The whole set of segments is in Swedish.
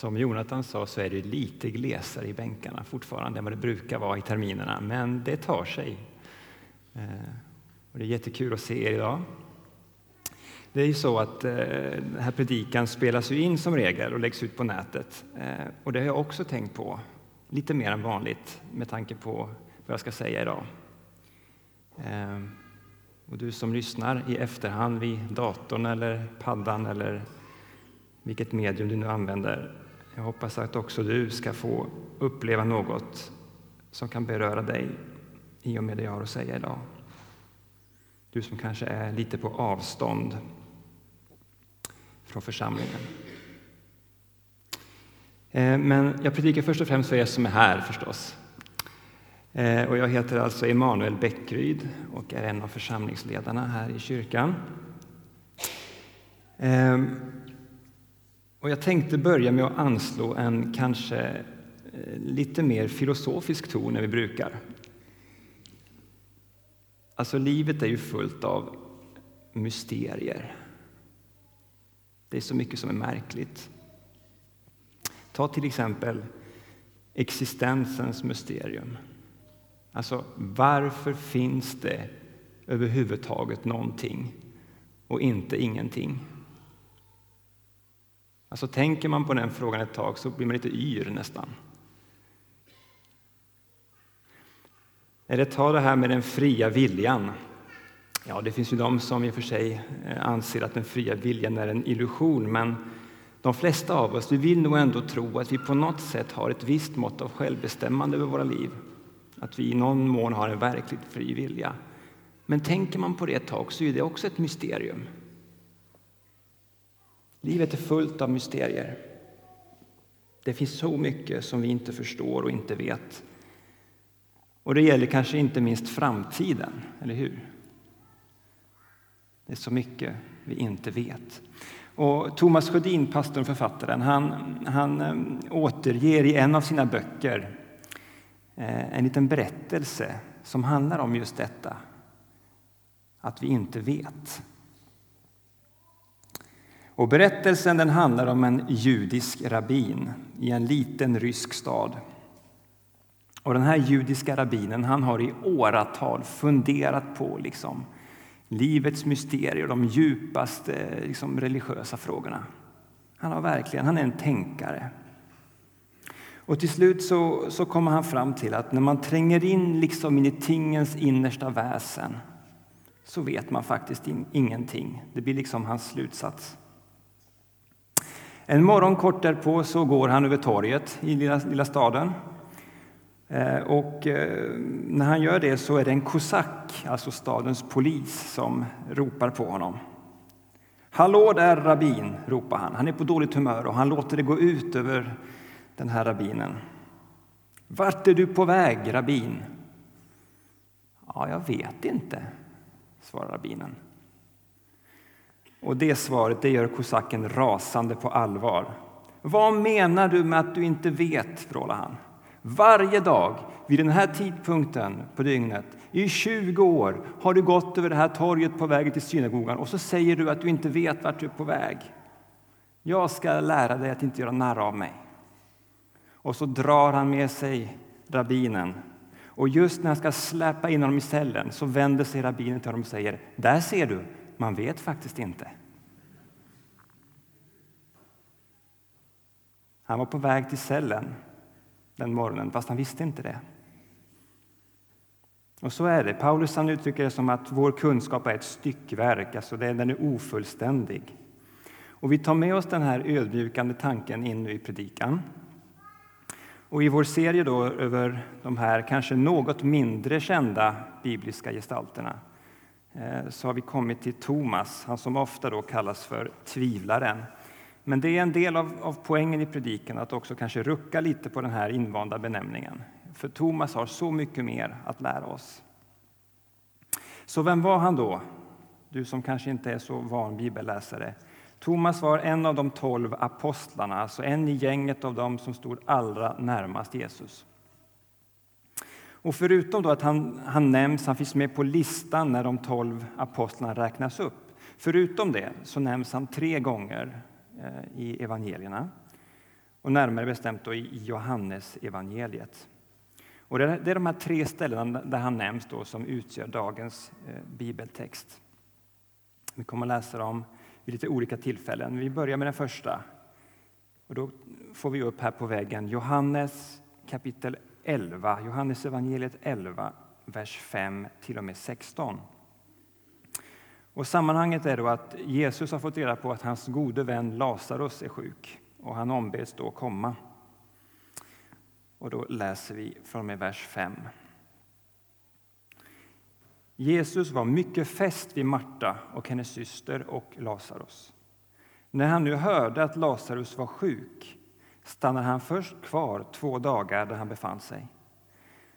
Som Jonathan sa så är det lite glesare i bänkarna fortfarande än vad det brukar vara i terminerna, men det tar sig. Eh, och det är jättekul att se er idag. Det är ju så att eh, den här predikan spelas ju in som regel och läggs ut på nätet. Eh, och det har jag också tänkt på, lite mer än vanligt med tanke på vad jag ska säga idag. Eh, och du som lyssnar i efterhand vid datorn eller paddan eller vilket medium du nu använder. Jag hoppas att också du ska få uppleva något som kan beröra dig i och med det jag har att säga idag. Du som kanske är lite på avstånd från församlingen. Eh, men jag predikar först och främst för er som är här förstås. Eh, och jag heter alltså Emanuel Bäckryd och är en av församlingsledarna här i kyrkan. Eh, och jag tänkte börja med att anslå en kanske eh, lite mer filosofisk ton än vi brukar. Alltså, livet är ju fullt av mysterier. Det är så mycket som är märkligt. Ta till exempel existensens mysterium. Alltså, varför finns det överhuvudtaget någonting och inte ingenting? Alltså, tänker man på den frågan ett tag så blir man lite yr nästan. Eller ta det här med den fria viljan. Ja, det finns ju de som i och för sig eh, anser att den fria viljan är en illusion, men de flesta av oss vi vill nog ändå tro att vi på något sätt har ett visst mått av självbestämmande över våra liv. Att vi i någon mån har en verkligt fri vilja. Men tänker man på det ett tag så är det också ett mysterium. Livet är fullt av mysterier. Det finns så mycket som vi inte förstår och inte vet. Och det gäller kanske inte minst framtiden, eller hur? Det är så mycket vi inte vet. Och Thomas Sjödin, pastorn och författaren, han, han eh, återger i en av sina böcker eh, en liten berättelse som handlar om just detta, att vi inte vet. Och berättelsen den handlar om en judisk rabbin i en liten rysk stad. Och den här judiska rabbinen han har i åratal funderat på liksom, livets mysterier, och de djupaste liksom, religiösa frågorna. Han, har verkligen, han är en tänkare. Och till slut så, så kommer han fram till att när man tränger in liksom in i tingens innersta väsen så vet man faktiskt in, ingenting. Det blir liksom hans slutsats. En morgon kort därpå så går han över torget i lilla, lilla staden. Eh, och eh, när han gör det så är det en kosack, alltså stadens polis, som ropar på honom. Hallå där rabbin, ropar han. Han är på dåligt humör och han låter det gå ut över den här rabbinen. Vart är du på väg, rabbin? Ja, jag vet inte, svarar rabbinen. Och det svaret det gör kosacken rasande på allvar. Vad menar du med att du inte vet? frågar han. Varje dag vid den här tidpunkten på dygnet i 20 år har du gått över det här torget på väg till synagogan och så säger du att du inte vet vart du är på väg. Jag ska lära dig att inte göra narr av mig. Och så drar han med sig rabbinen. Och just när han ska släppa in honom i cellen så vänder sig rabbinen till honom och säger Där ser du, man vet faktiskt inte. Han var på väg till cellen den morgonen, fast han visste inte det. Och så är det. Paulus han uttrycker det som att vår kunskap är ett styckverk, alltså den är ofullständig. Och vi tar med oss den här ödmjukande tanken in i predikan. Och I vår serie då över de här kanske något mindre kända bibliska gestalterna Eh, så har vi kommit till Thomas, han som ofta då kallas för tvivlaren. Men det är en del av, av poängen i predikan att också kanske rucka lite på den här invanda benämningen. För Thomas har så mycket mer att lära oss. Så vem var han då? Du som kanske inte är så van bibelläsare. Thomas var en av de tolv apostlarna, alltså en i gänget av dem som stod allra närmast Jesus. Och förutom då att han, han nämns, han finns med på listan när de tolv apostlarna räknas upp. Förutom det så nämns han tre gånger eh, i evangelierna. och närmare bestämt då i Johannes evangeliet. Och det är de här tre ställena där han nämns då som utgör dagens eh, bibeltext. Vi kommer att läsa dem vid lite olika tillfällen. Vi börjar med den första. Och då får vi upp här på väggen Johannes kapitel 11, Johannes evangeliet 11, vers 5 till och med 16. Och sammanhanget är då att Jesus har fått reda på att hans gode vän Lazarus är sjuk och han ombeds då komma. Och då läser vi från med vers 5. Jesus var mycket fäst vid Marta och hennes syster och Lazarus. När han nu hörde att Lazarus var sjuk stannade han först kvar två dagar där han befann sig.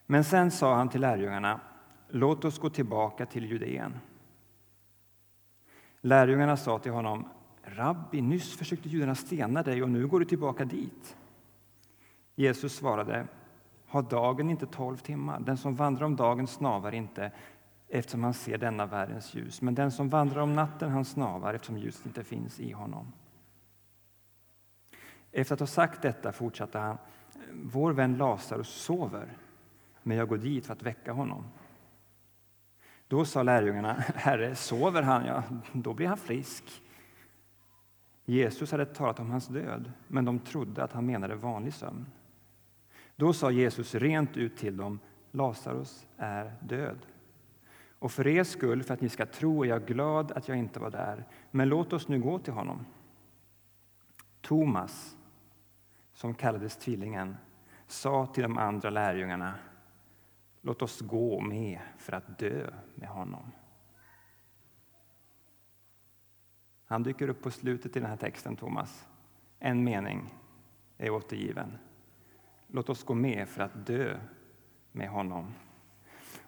Men sen sa han till lärjungarna, låt oss gå tillbaka till Judeen. Lärjungarna sa till honom, Rabbi, nyss försökte judarna stena dig och nu går du tillbaka dit. Jesus svarade, har dagen inte tolv timmar? Den som vandrar om dagen snavar inte eftersom han ser denna världens ljus, men den som vandrar om natten han snavar eftersom ljuset inte finns i honom. Efter att ha sagt detta fortsatte han, vår vän Lazarus sover, men jag går dit för att väcka honom. Då sa lärjungarna, Herre, sover han, ja, då blir han frisk. Jesus hade talat om hans död, men de trodde att han menade vanlig sömn. Då sa Jesus rent ut till dem, Lazarus är död. Och för er skull, för att ni ska tro, är jag glad att jag inte var där. Men låt oss nu gå till honom. Thomas, som kallades Tvillingen, sa till de andra lärjungarna Låt oss gå med för att dö med honom. Han dyker upp på slutet i den här texten, Thomas. En mening är återgiven. Låt oss gå med för att dö med honom.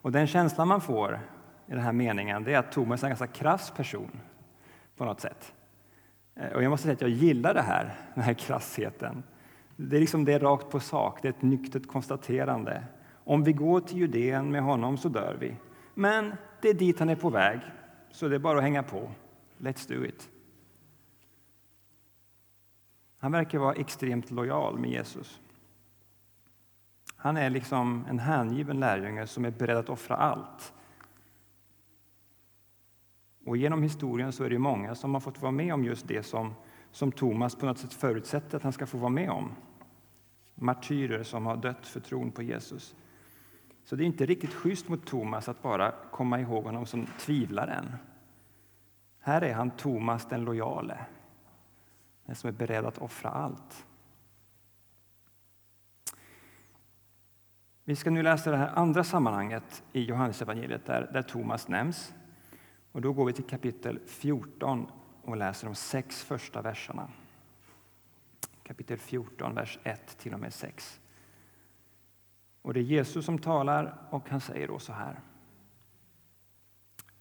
Och Den känslan man får i den här meningen det är att Thomas är en ganska krass person på något sätt. Eh, och jag måste säga att jag gillar det här, den här krassheten. Det är liksom det är rakt på sak, det är ett nyktert konstaterande. Om vi går till Judeen med honom så dör vi. Men det är dit han är på väg, så det är bara att hänga på. Let's do it. Han verkar vara extremt lojal med Jesus. Han är liksom en hängiven lärjunge som är beredd att offra allt. Och genom historien så är det många som har fått vara med om just det som, som Thomas på något sätt förutsätter att han ska få vara med om. Martyrer som har dött för tron på Jesus. Så det är inte riktigt schysst mot Thomas att bara komma ihåg honom som tvivlaren. Här är han Thomas den lojale, den som är beredd att offra allt. Vi ska nu läsa det här andra sammanhanget i Johannesevangeliet där, där Thomas nämns. Och då går vi till kapitel 14 och läser de sex första verserna. Kapitel 14, vers 1 till och med 6. Och det är Jesus som talar och han säger då så här.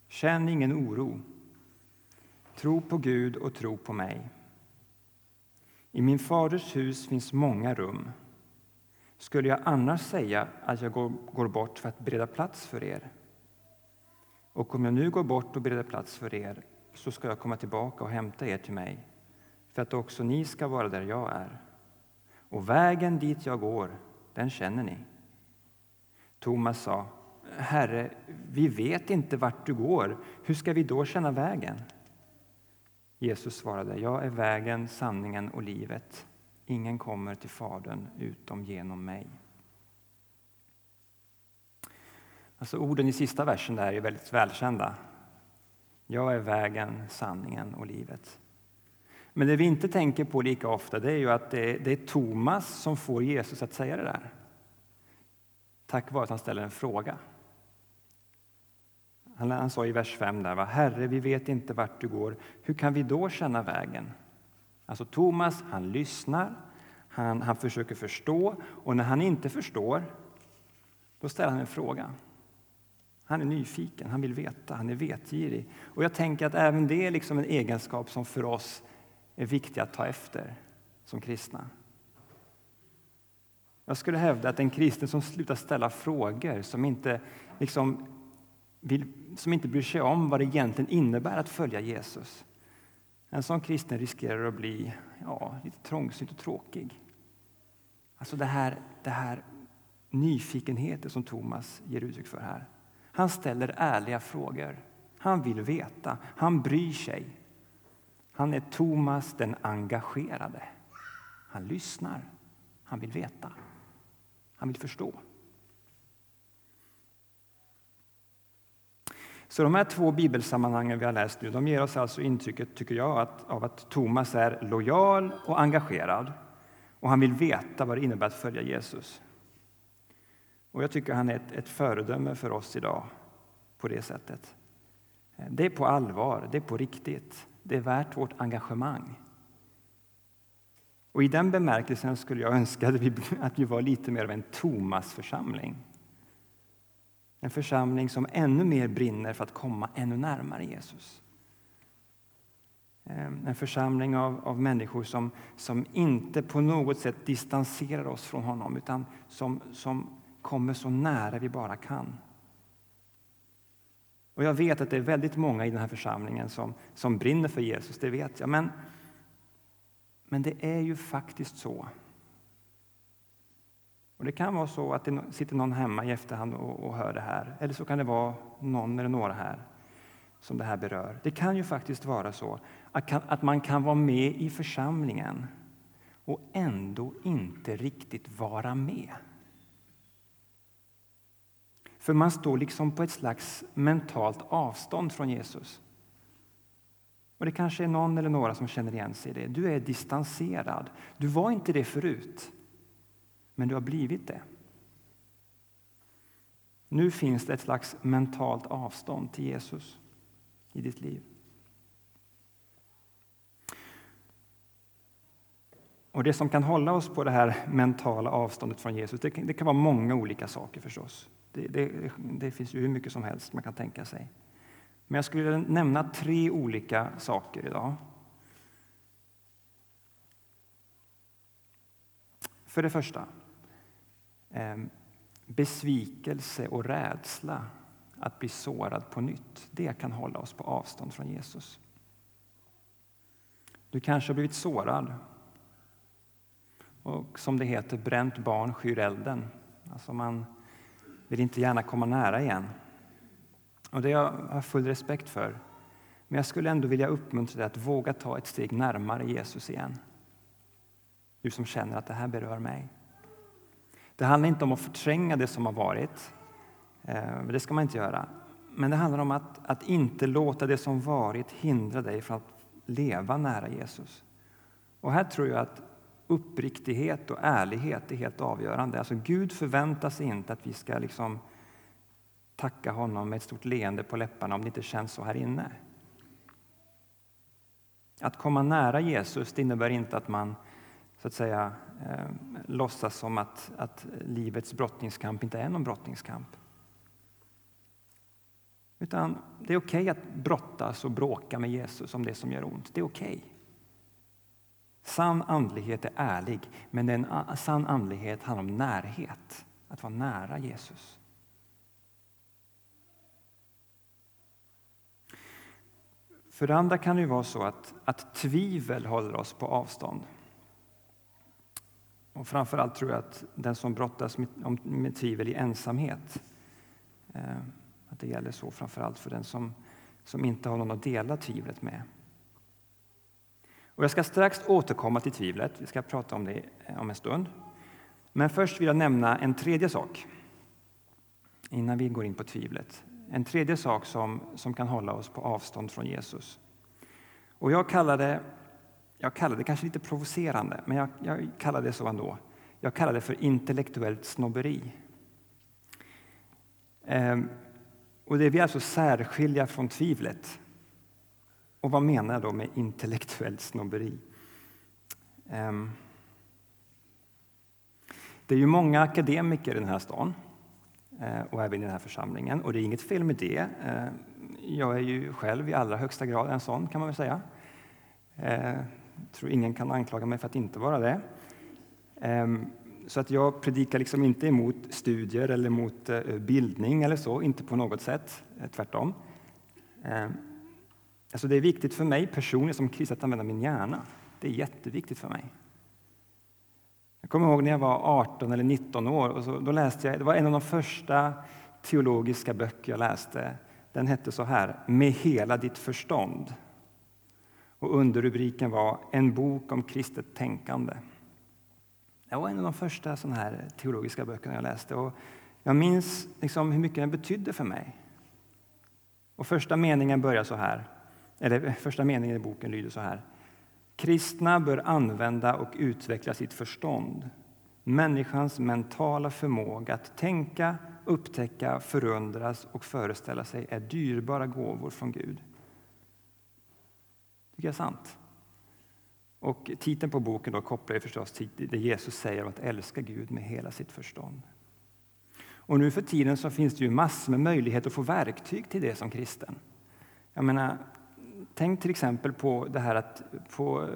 Känn ingen oro. Tro på Gud och tro på mig. I min faders hus finns många rum. Skulle jag annars säga att jag går, går bort för att bereda plats för er? Och om jag nu går bort och bereder plats för er så ska jag komma tillbaka och hämta er till mig för att också ni ska vara där jag är. Och vägen dit jag går, den känner ni. Thomas sa, Herre, vi vet inte vart du går. Hur ska vi då känna vägen? Jesus svarade, jag är vägen, sanningen och livet. Ingen kommer till Fadern utom genom mig. Alltså orden i sista versen där är väldigt välkända. Jag är vägen, sanningen och livet. Men det vi inte tänker på lika ofta det är ju att det är, det är Thomas som får Jesus att säga det där. Tack vare att han ställer en fråga. Han, han sa i vers 5 där, va? Herre, vi vet inte vart du går. Hur kan vi då känna vägen? Alltså Thomas, han lyssnar, han, han försöker förstå och när han inte förstår, då ställer han en fråga. Han är nyfiken, han vill veta, han är vetgirig. Och jag tänker att även det är liksom en egenskap som för oss är viktig att ta efter som kristna. Jag skulle hävda att en kristen som slutar ställa frågor, som inte, liksom vill, som inte bryr sig om vad det egentligen innebär att följa Jesus, en sån kristen riskerar att bli ja, lite trångsynt och tråkig. Alltså det här, det här nyfikenheten som Thomas ger uttryck för här. Han ställer ärliga frågor. Han vill veta. Han bryr sig. Han är Thomas den engagerade. Han lyssnar. Han vill veta. Han vill förstå. Så de här två bibelsammanhangen vi har läst nu, de ger oss alltså intrycket, tycker jag, att, av att Thomas är lojal och engagerad och han vill veta vad det innebär att följa Jesus. Och jag tycker han är ett, ett föredöme för oss idag på det sättet. Det är på allvar, det är på riktigt. Det är värt vårt engagemang. Och I den bemärkelsen skulle jag önska att vi, att vi var lite mer av en Thomas-församling. En församling som ännu mer brinner för att komma ännu närmare Jesus. Ehm, en församling av, av människor som, som inte på något sätt distanserar oss från honom utan som, som kommer så nära vi bara kan. Och Jag vet att det är väldigt många i den här församlingen som, som brinner för Jesus, det vet jag. Men, men det är ju faktiskt så. Och Det kan vara så att det sitter någon hemma i efterhand och, och hör det här. Eller så kan det vara någon eller några här som det här berör. Det kan ju faktiskt vara så att, att man kan vara med i församlingen och ändå inte riktigt vara med. För man står liksom på ett slags mentalt avstånd från Jesus. Och Det kanske är någon eller några som känner igen sig i det. Du är distanserad. Du var inte det förut, men du har blivit det. Nu finns det ett slags mentalt avstånd till Jesus i ditt liv. Och Det som kan hålla oss på det här mentala avståndet från Jesus det det kan vara många olika saker förstås. Det, det, det, finns ju hur mycket som helst man kan tänka sig. Men jag skulle nämna tre olika saker idag. För det första, eh, besvikelse och rädsla att bli sårad på nytt. Det kan hålla oss på avstånd från Jesus. Du kanske har blivit sårad och som det heter, bränt barn skyr elden. Alltså man vill inte gärna komma nära igen. Och Det har jag full respekt för. Men jag skulle ändå vilja uppmuntra dig att våga ta ett steg närmare Jesus igen. Du som känner att det här berör mig. Det handlar inte om att förtränga det som har varit. Eh, det ska man inte göra. Men det handlar om att, att inte låta det som varit hindra dig från att leva nära Jesus. Och här tror jag att uppriktighet och ärlighet är helt avgörande. Alltså Gud förväntar sig inte att vi ska liksom tacka honom med ett stort leende på läpparna om det inte känns så här inne. Att komma nära Jesus det innebär inte att man så att säga eh, låtsas som att, att livets brottningskamp inte är någon brottningskamp. Utan det är okej okay att brottas och bråka med Jesus om det som gör ont. Det är okej. Okay. Sann andlighet är ärlig, men den sann andlighet handlar om närhet. Att vara nära Jesus. För det andra kan det vara så att, att tvivel håller oss på avstånd. Och framförallt tror jag att den som brottas med, med tvivel i ensamhet, eh, att det gäller så framförallt för den som, som inte har någon att dela tvivlet med. Och jag ska strax återkomma till tvivlet, vi ska prata om det eh, om en stund. Men först vill jag nämna en tredje sak innan vi går in på tvivlet. En tredje sak som, som kan hålla oss på avstånd från Jesus. Och jag kallar det, jag kallar det kanske lite provocerande, men jag, jag kallar det så ändå. Jag kallar det för intellektuellt snobberi. Ehm, och det vill alltså särskilja från tvivlet. Och vad menar jag då med intellektuellt snobberi? Ehm. Det är ju många akademiker i den här stan eh, och även i den här församlingen. Och det är inget fel med det. Eh, jag är ju själv i allra högsta grad en sån, kan man väl säga. Jag tror ingen kan anklaga mig för att inte vara det. Ehm, så att jag predikar liksom inte emot studier eller mot bildning eller så, inte på något sätt. Tvärtom. Ehm. Alltså det är viktigt för mig personligen som kristen att använda min hjärna. Det är jätteviktigt för mig. Jag kommer ihåg när jag var 18 eller 19 år. Och så, då läste jag, det var en av de första teologiska böcker jag läste. Den hette så här, Med hela ditt förstånd. Och underrubriken var En bok om kristet tänkande. Det var en av de första såna här teologiska böckerna jag läste. Och jag minns liksom hur mycket den betydde för mig. Och första meningen börjar så här, eller första meningen i boken lyder så här. Kristna bör använda och utveckla sitt förstånd. Människans mentala förmåga att tänka, upptäcka, förundras och föreställa sig är dyrbara gåvor från Gud. Det Tycker jag är sant. Och titeln på boken då kopplar ju förstås till det Jesus säger om att älska Gud med hela sitt förstånd. Och nu för tiden så finns det ju massor med möjligheter att få verktyg till det som kristen. Jag menar, tänk till exempel på det här att på eh,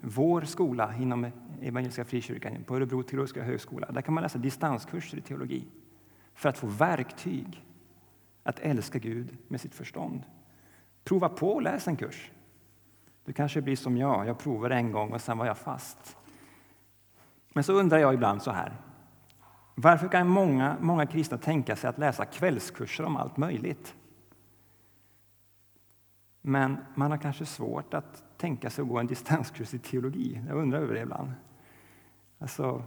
vår skola inom Evangeliska Frikyrkan, på Örebro teologiska högskola, där kan man läsa distanskurser i teologi för att få verktyg att älska Gud med sitt förstånd. Prova på att läs en kurs. Du kanske blir som jag, jag provade en gång och sen var jag fast. Men så undrar jag ibland så här. Varför kan många, många kristna tänka sig att läsa kvällskurser om allt möjligt? Men man har kanske svårt att tänka sig att gå en distanskurs i teologi. Jag undrar över det ibland. Alltså,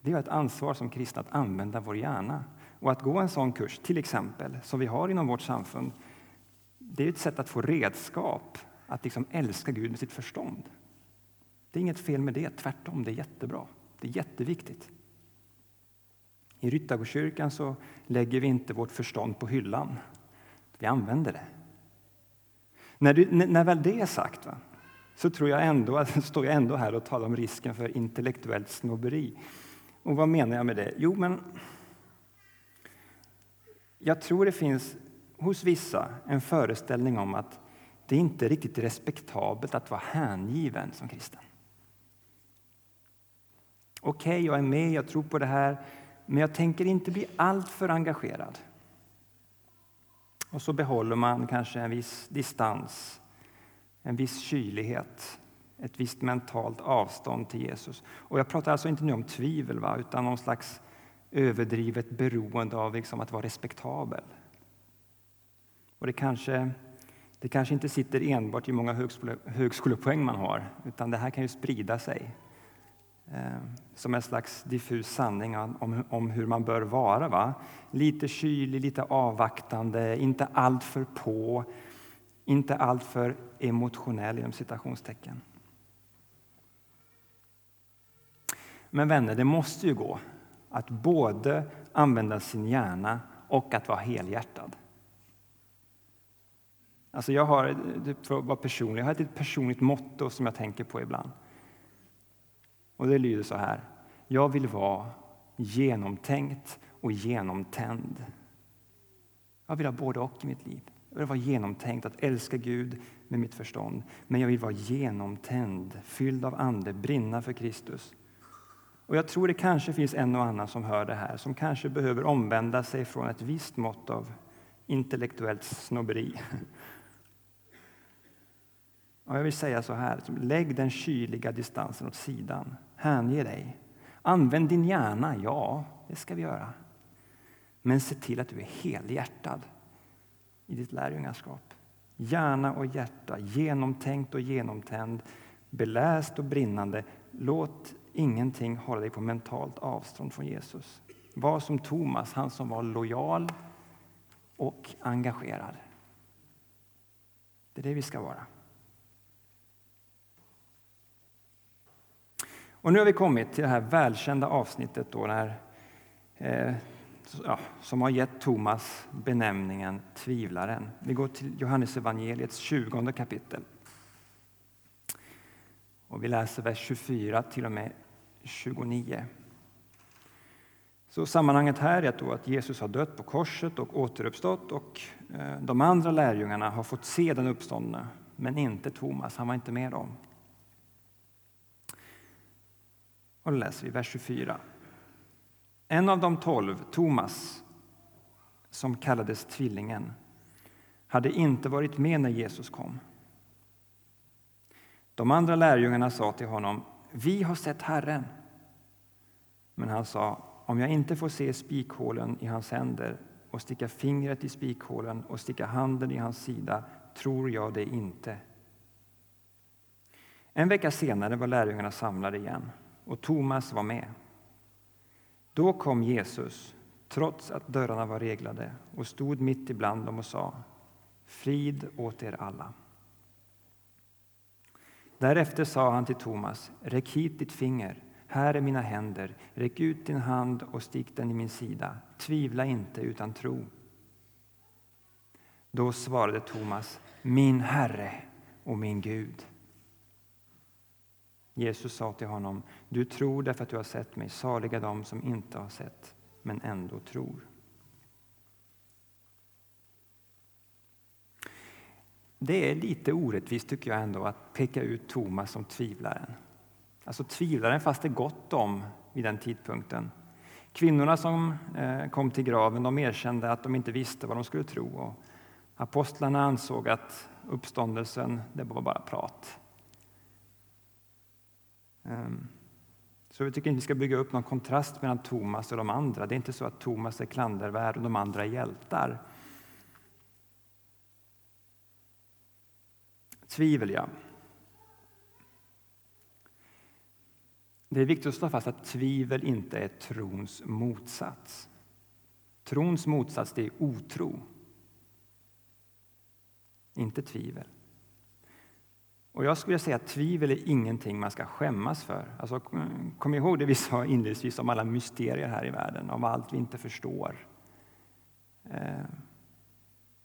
vi har ett ansvar som kristna att använda vår hjärna. Och att gå en sån kurs, till exempel, som vi har inom vårt samfund, det är ett sätt att få redskap att liksom älska Gud med sitt förstånd. Det är inget fel med det, tvärtom, det är jättebra. Det är jätteviktigt. I Ryttargårdskyrkan så lägger vi inte vårt förstånd på hyllan. Vi använder det. När, du, när väl det är sagt va, så tror jag ändå, står jag ändå här och talar om risken för intellektuellt snobberi. Och vad menar jag med det? Jo, men jag tror det finns hos vissa en föreställning om att det inte är riktigt respektabelt att vara hängiven som kristen. Okej, okay, jag är med, jag tror på det här, men jag tänker inte bli alltför engagerad. Och så behåller man kanske en viss distans, en viss kylighet, ett visst mentalt avstånd till Jesus. Och jag pratar alltså inte nu om tvivel, va, utan någon slags överdrivet beroende av liksom att vara respektabel. Och det kanske, det kanske inte sitter enbart i hur många högskole, högskolepoäng man har, utan det här kan ju sprida sig Eh, som en slags diffus sanning om, om hur man bör vara. Va? Lite kylig, lite avvaktande, inte alltför på, inte alltför emotionell inom citationstecken. Men vänner, det måste ju gå att både använda sin hjärna och att vara helhjärtad. Alltså jag har, för att vara personlig, jag har ett personligt motto som jag tänker på ibland. Och det lyder så här. Jag vill vara genomtänkt och genomtänd. Jag vill ha både och i mitt liv. Jag vill vara genomtänkt, att älska Gud med mitt förstånd. Men jag vill vara genomtänd, fylld av Ande, brinna för Kristus. Och Jag tror det kanske finns en och annan som hör det här som kanske behöver omvända sig från ett visst mått av intellektuellt snobberi och jag vill säga så här, lägg den kyliga distansen åt sidan. Hänge dig. Använd din hjärna, ja, det ska vi göra. Men se till att du är helhjärtad i ditt lärjungaskap. Hjärna och hjärta, genomtänkt och genomtänd, beläst och brinnande. Låt ingenting hålla dig på mentalt avstånd från Jesus. Var som Thomas, han som var lojal och engagerad. Det är det vi ska vara. Och nu har vi kommit till det här välkända avsnittet då när, eh, ja, som har gett Thomas benämningen tvivlaren. Vi går till Johannes evangeliets 20 kapitel. Och vi läser vers 24 till och med 29. Så sammanhanget här är att Jesus har dött på korset och återuppstått och eh, de andra lärjungarna har fått se den uppståndne, men inte Thomas, han var inte med dem. Och då läser vi vers 24. En av de tolv, Thomas, som kallades Tvillingen, hade inte varit med när Jesus kom. De andra lärjungarna sa till honom, vi har sett Herren. Men han sa, om jag inte får se spikhålen i hans händer och sticka fingret i spikhålen och sticka handen i hans sida tror jag det inte. En vecka senare var lärjungarna samlade igen och Thomas var med. Då kom Jesus, trots att dörrarna var reglade, och stod mitt ibland dem och sa Frid åt er alla. Därefter sa han till Thomas, räck hit ditt finger, här är mina händer, räck ut din hand och stick den i min sida, tvivla inte utan tro. Då svarade Thomas, min Herre och min Gud. Jesus sa till honom, du tror därför att du har sett mig, saliga de som inte har sett, men ändå tror. Det är lite orättvist tycker jag ändå att peka ut Thomas som tvivlaren. Alltså tvivlaren fast det gott om vid den tidpunkten. Kvinnorna som eh, kom till graven de erkände att de inte visste vad de skulle tro. Och apostlarna ansåg att uppståndelsen det var bara prat. Ehm, så vi tycker inte vi ska bygga upp någon kontrast mellan Thomas och de andra. Det är inte så att Thomas är klandervärd och de andra är hjältar. Tvivel, ja. Det är viktigt att slå fast att tvivel inte är trons motsats. Trons motsats det är otro, inte tvivel. Och jag skulle säga att tvivel är ingenting man ska skämmas för. Alltså, kom ihåg det vi sa inledningsvis om alla mysterier här i världen, om allt vi inte förstår. Eh,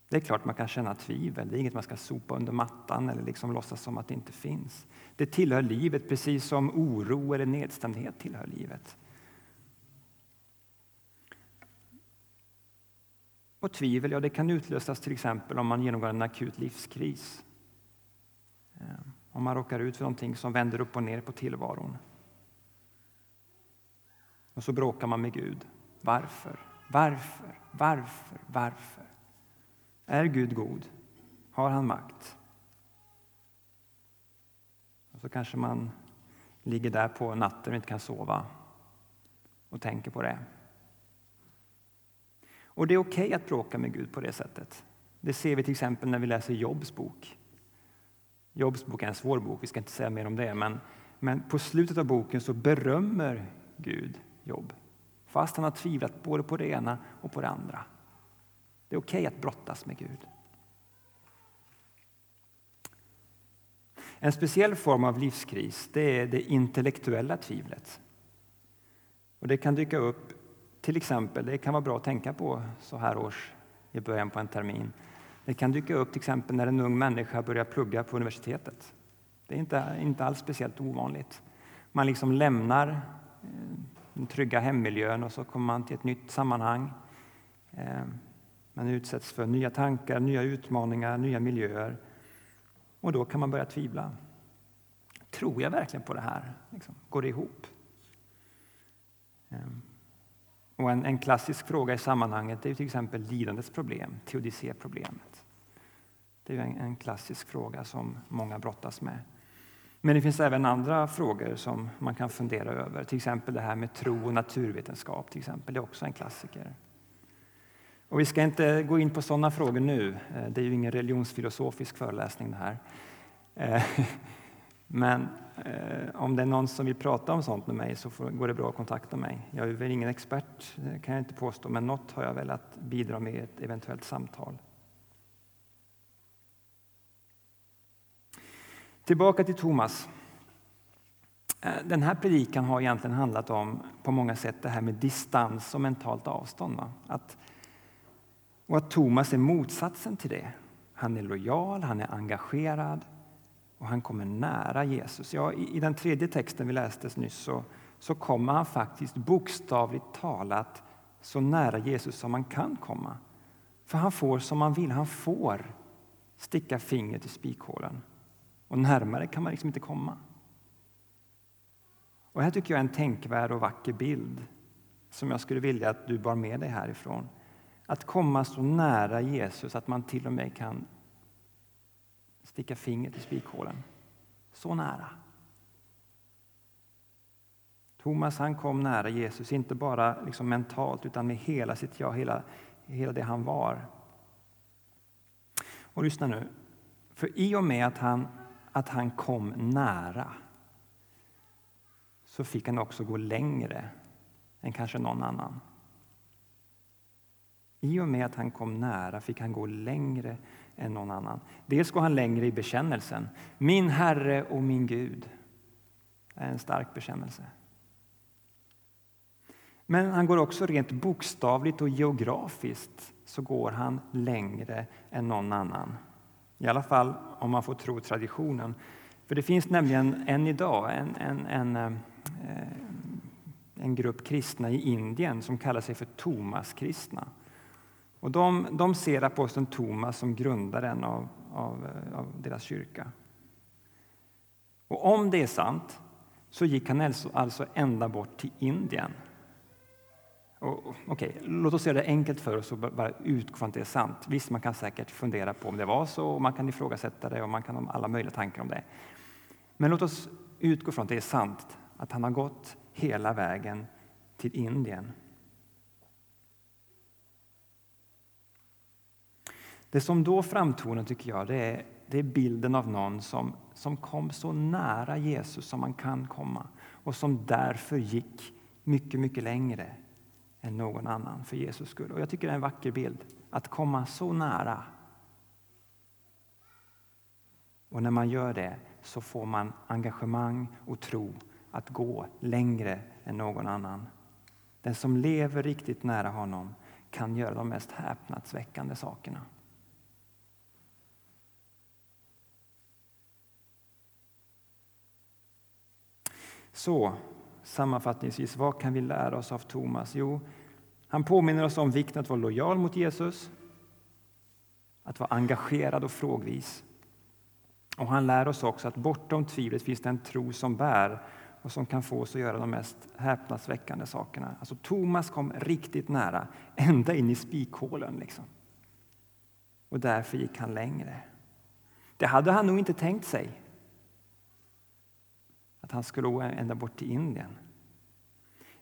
det är klart man kan känna tvivel, det är inget man ska sopa under mattan eller liksom låtsas som att det inte finns. Det tillhör livet, precis som oro eller nedstämdhet tillhör livet. Och tvivel ja, det kan utlösas till exempel om man genomgår en akut livskris. Om man råkar ut för någonting som vänder upp och ner på tillvaron. Och så bråkar man med Gud. Varför? Varför? Varför? Varför? Är Gud god? Har han makt? Och så kanske man ligger där på natten och inte kan sova och tänker på det. Och det är okej okay att bråka med Gud på det sättet. Det ser vi till exempel när vi läser Jobs bok. Jobs bok är en svår bok, vi ska inte säga mer om det. Men, men på slutet av boken så berömmer Gud Jobb. Fast han har tvivlat både på det ena och på det andra. Det är okej okay att brottas med Gud. En speciell form av livskris det är det intellektuella tvivlet. Och det kan dyka upp, till exempel, det kan vara bra att tänka på så här års i början på en termin. Det kan dyka upp till exempel när en ung människa börjar plugga på universitetet. Det är inte, inte alls speciellt ovanligt. Man liksom lämnar eh, den trygga hemmiljön och så kommer man till ett nytt sammanhang. Eh, man utsätts för nya tankar, nya utmaningar, nya miljöer. Och då kan man börja tvivla. Tror jag verkligen på det här? Liksom, går det ihop? Eh, och en, en, klassisk fråga i sammanhanget är till exempel lidandets problem, teodicéproblemet. Det är en, klassisk fråga som många brottas med. Men det finns även andra frågor som man kan fundera över. Till exempel det här med tro och naturvetenskap. Till exempel. Det är också en klassiker. Och vi ska inte gå in på sådana frågor nu. Eh, det är ju ingen religionsfilosofisk föreläsning det här. Eh, men eh, om det är någon som vill prata om sånt med mig så går det bra att kontakta mig. Jag är väl ingen expert, kan jag inte påstå, men något har jag velat bidra med i ett eventuellt samtal. Tillbaka till Thomas. Eh, den här predikan har egentligen handlat om på många sätt det här med distans och mentalt avstånd. Att och att Thomas är motsatsen till det. Han är lojal, han är engagerad och han kommer nära Jesus. Ja, i, i den tredje texten vi läste nyss så, så kommer han faktiskt bokstavligt talat så nära Jesus som man kan komma. För han får som han vill, han får sticka fingret i spikhålen. Och närmare kan man liksom inte komma. Och här tycker jag är en tänkvärd och vacker bild som jag skulle vilja att du bar med dig härifrån. Att komma så nära Jesus att man till och med kan sticka fingret i spikhålen. Så nära. Thomas han kom nära Jesus, inte bara liksom mentalt utan med hela sitt jag, hela, hela det han var. Och lyssna nu, för i och med att han, att han kom nära så fick han också gå längre än kanske någon annan. I och med att han kom nära fick han gå längre än någon annan. Dels går han längre i bekännelsen. Min Herre och min Gud. Det är en stark bekännelse. Men han går också rent bokstavligt och geografiskt så går han längre än någon annan. I alla fall om man får tro traditionen. För det finns nämligen än idag en, en, en, eh, eh, en grupp kristna i Indien som kallar sig för Thomas-kristna. Och de, de ser aposteln Thomas som grundaren av, av, eh, av, deras kyrka. Och om det är sant så gick han alltså, alltså ända bort till Indien. Okej, okay, låt oss göra det enkelt för oss och bara utgå från att det är sant. Visst, man kan säkert fundera på om det var så, och man kan ifrågasätta det och man kan ha alla möjliga tankar om det. Men låt oss utgå från att det är sant, att han har gått hela vägen till Indien. Det som då framtonar tycker jag, det är, det är bilden av någon som, som kom så nära Jesus som man kan komma och som därför gick mycket, mycket längre än någon annan för Jesus skull. Och jag tycker det är en vacker bild, att komma så nära. Och när man gör det så får man engagemang och tro att gå längre än någon annan. Den som lever riktigt nära honom kan göra de mest häpnadsväckande sakerna. Så sammanfattningsvis, vad kan vi lära oss av Thomas? Jo, han påminner oss om vikten att vara lojal mot Jesus, att vara engagerad och frågvis. Och han lär oss också att bortom tvivlet finns det en tro som bär och som kan få oss att göra de mest häpnadsväckande sakerna. Alltså Thomas kom riktigt nära, ända in i spikhålen. Liksom. Och därför gick han längre. Det hade han nog inte tänkt sig att han skulle gå ända bort till Indien.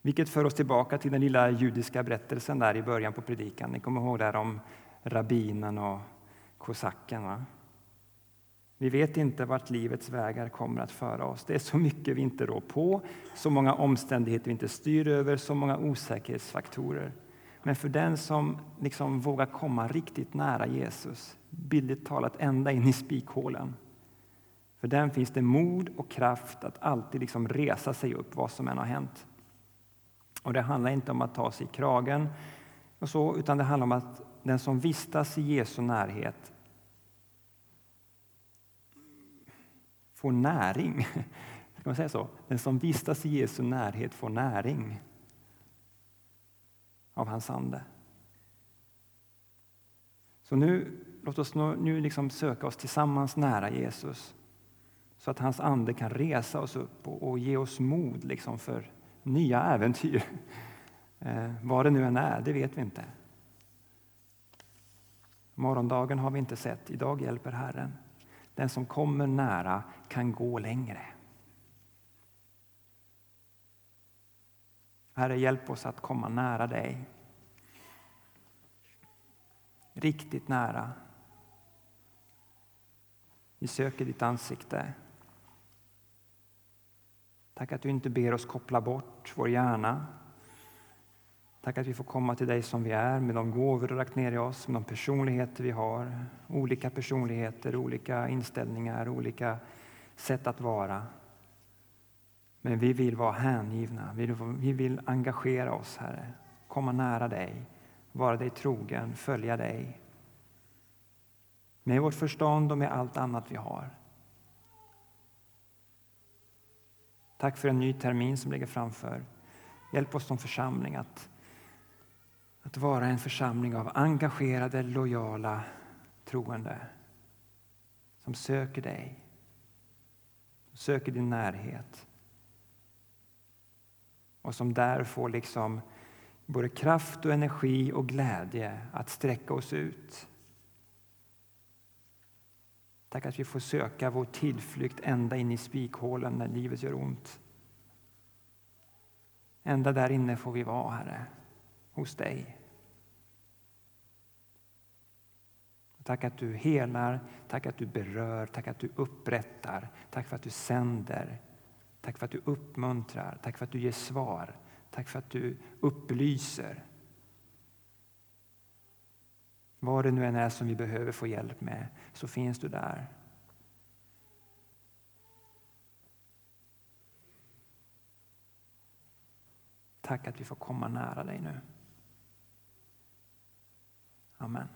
Vilket för oss tillbaka till den lilla judiska berättelsen där i början på predikan. Ni kommer ihåg där om rabbinen och kosacken. Va? Vi vet inte vart livets vägar kommer att föra oss. Det är så mycket vi inte rår på, så många omständigheter vi inte styr över, så många osäkerhetsfaktorer. Men för den som liksom vågar komma riktigt nära Jesus, bildligt talat ända in i spikhålen, för den finns det mod och kraft att alltid liksom resa sig upp vad som än har hänt. Och Det handlar inte om att ta sig i kragen, och så, utan det handlar om att den som vistas i Jesu närhet får näring. Ska man säga så? Den som vistas i Jesu närhet får näring av hans ande. Så nu, låt oss nu, nu liksom söka oss tillsammans nära Jesus så att hans ande kan resa oss upp och, och ge oss mod liksom för nya äventyr. Eh, vad det nu än är, det vet vi inte. Morgondagen har vi inte sett, idag hjälper Herren. Den som kommer nära kan gå längre. Herre, hjälp oss att komma nära dig. Riktigt nära. Vi söker ditt ansikte. Tack att du inte ber oss koppla bort vår hjärna. Tack att vi får komma till dig som vi är med de gåvor du lagt ner i oss, med de personligheter vi har. Olika personligheter, olika inställningar, olika sätt att vara. Men vi vill vara hängivna, vi vill engagera oss, Herre. Komma nära dig, vara dig trogen, följa dig. Med vårt förstånd och med allt annat vi har. Tack för en ny termin som ligger framför. Hjälp oss som församling att, att vara en församling av engagerade, lojala troende som söker dig, som söker din närhet och som där får liksom både kraft och energi och glädje att sträcka oss ut Tack att vi får söka vår tillflykt ända in i spikhålen när livet gör ont. Ända där inne får vi vara, Herre, hos dig. Tack att du helar, tack att du berör, tack att du upprättar, tack för att du sänder, tack för att du uppmuntrar, tack för att du ger svar, tack för att du upplyser. Vad det nu än är som vi behöver få hjälp med så finns du där. Tack att vi får komma nära dig nu. Amen.